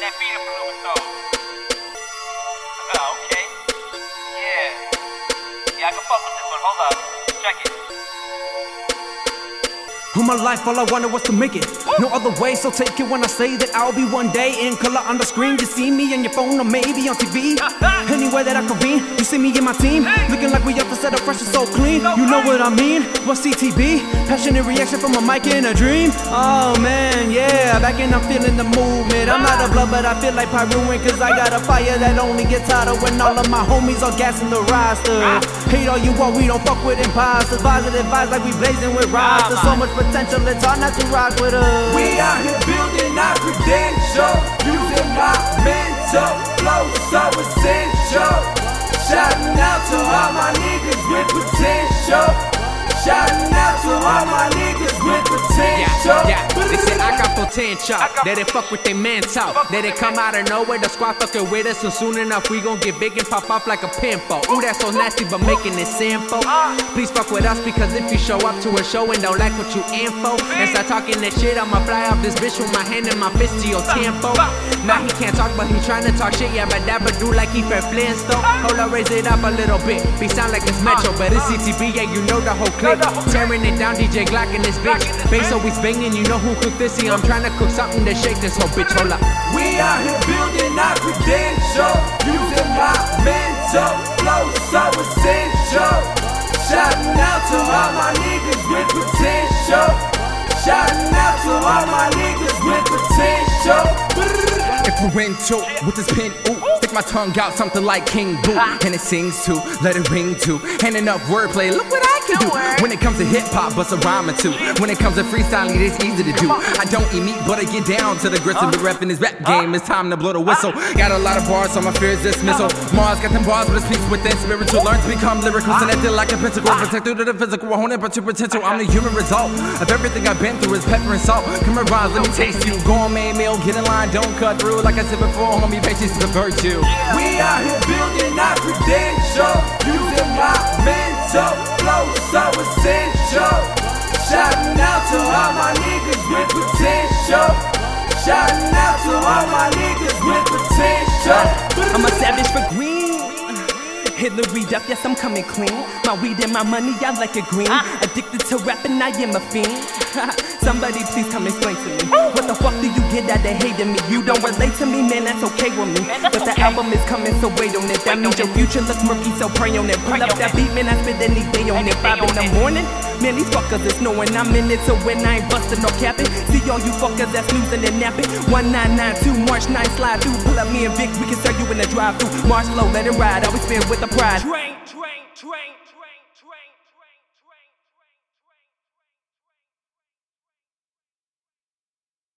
that beat up a little bit though. Uh, okay. Yeah. Yeah, I can fuck with this one. Hold up. Check it. My life, all I wanted was to make it. No other way, so take it when I say that I'll be one day in color on the screen. You see me on your phone or maybe on TV. Anywhere that I could be, you see me in my team, looking like fresh and so clean. You know what I mean? What's CTB? Passionate reaction from a mic in a dream. Oh man, yeah, back in I'm feeling the movement. I'm not a blood, but I feel like Pyruin, cause I got a fire that only gets hotter when all of my homies are gassing the roster. Hate all you want, we don't fuck with imposters. Positive vibes like we blazing with rosters. So much potential, it's hard not to rock with us. We out here building our to all my niggas with potential. Shouting out to all my niggas with potential. Got potential. They didn't fuck with their mental. They didn't come out of nowhere. The squad fucking with us, and soon enough we gon' get big and pop off like a pinball. Ooh, that's so nasty, but making it simple. Please fuck with us because if you show up to a show and don't like what you info, and start talking that shit, I'ma fly off this bitch with my hand and my fist to your tempo. Now he can't talk, but he trying to talk shit. Yeah, but that but do like he Fred Flintstone. Hold up, raise it up a little bit. Be sound like it's Metro, but it's CTB. Yeah, you know the whole clip. Tearing it down, DJ Glock in this bitch. Bass always banging, you know who cooked this? See, I'm trying to cook something to shake this whole bitch. Hold up. We out here building our credentials, using my mental flow so essential. Shouting out to all my niggas with potential. Shouting out to all my niggas with potential. If we're Influential with this pen, ooh. Stick my tongue out, something like King Boo. Ah. And it sings too, let it ring too. And enough wordplay, look what I can do. When it comes to hip hop, bust a rhyme or two. When it comes to freestyling, it's easy to do. I don't eat meat, but I get down to the grits and be repping this rap game. It's time to blow the whistle. Got a lot of bars, so my fears dismissal. Mars got them bars, but it's peace within spiritual. Learn to become lyrical, connected like a pentacle. Protect through to the physical, honing but to potential. I'm the human result of everything I've been through. Is pepper and salt. Come and rise, let me taste you. Go on, Gourmet meal, get in line, don't cut through. Like I said before, homie, patience is a virtue. We out here building our credentials, using my mental flow so essential. Shouting out to all my niggas with potential. Shouting out to all my niggas with potential. I'm a savage for green. Hilary Duff, yes, I'm coming clean. My weed and my money, I like it green. Uh. Addicted to rapping, I am a fiend. Somebody please come explain to me. What the fuck do you get out of hating me? You don't relate to me, man, that's okay with me. But the album is coming, so wait on it. That means your future looks murky, so pray on it. Pull up that beat, man, I spend any day on it. Five in the morning, man, these fuckers is knowing I'm in it, so when I ain't busting or capping, see all you fuckers that's snoozing and napping. 1992, March 9, slide through. Pull up me and Vic, we can serve you in the drive through. March low, let it ride, always spin with the pride. Train, train, train.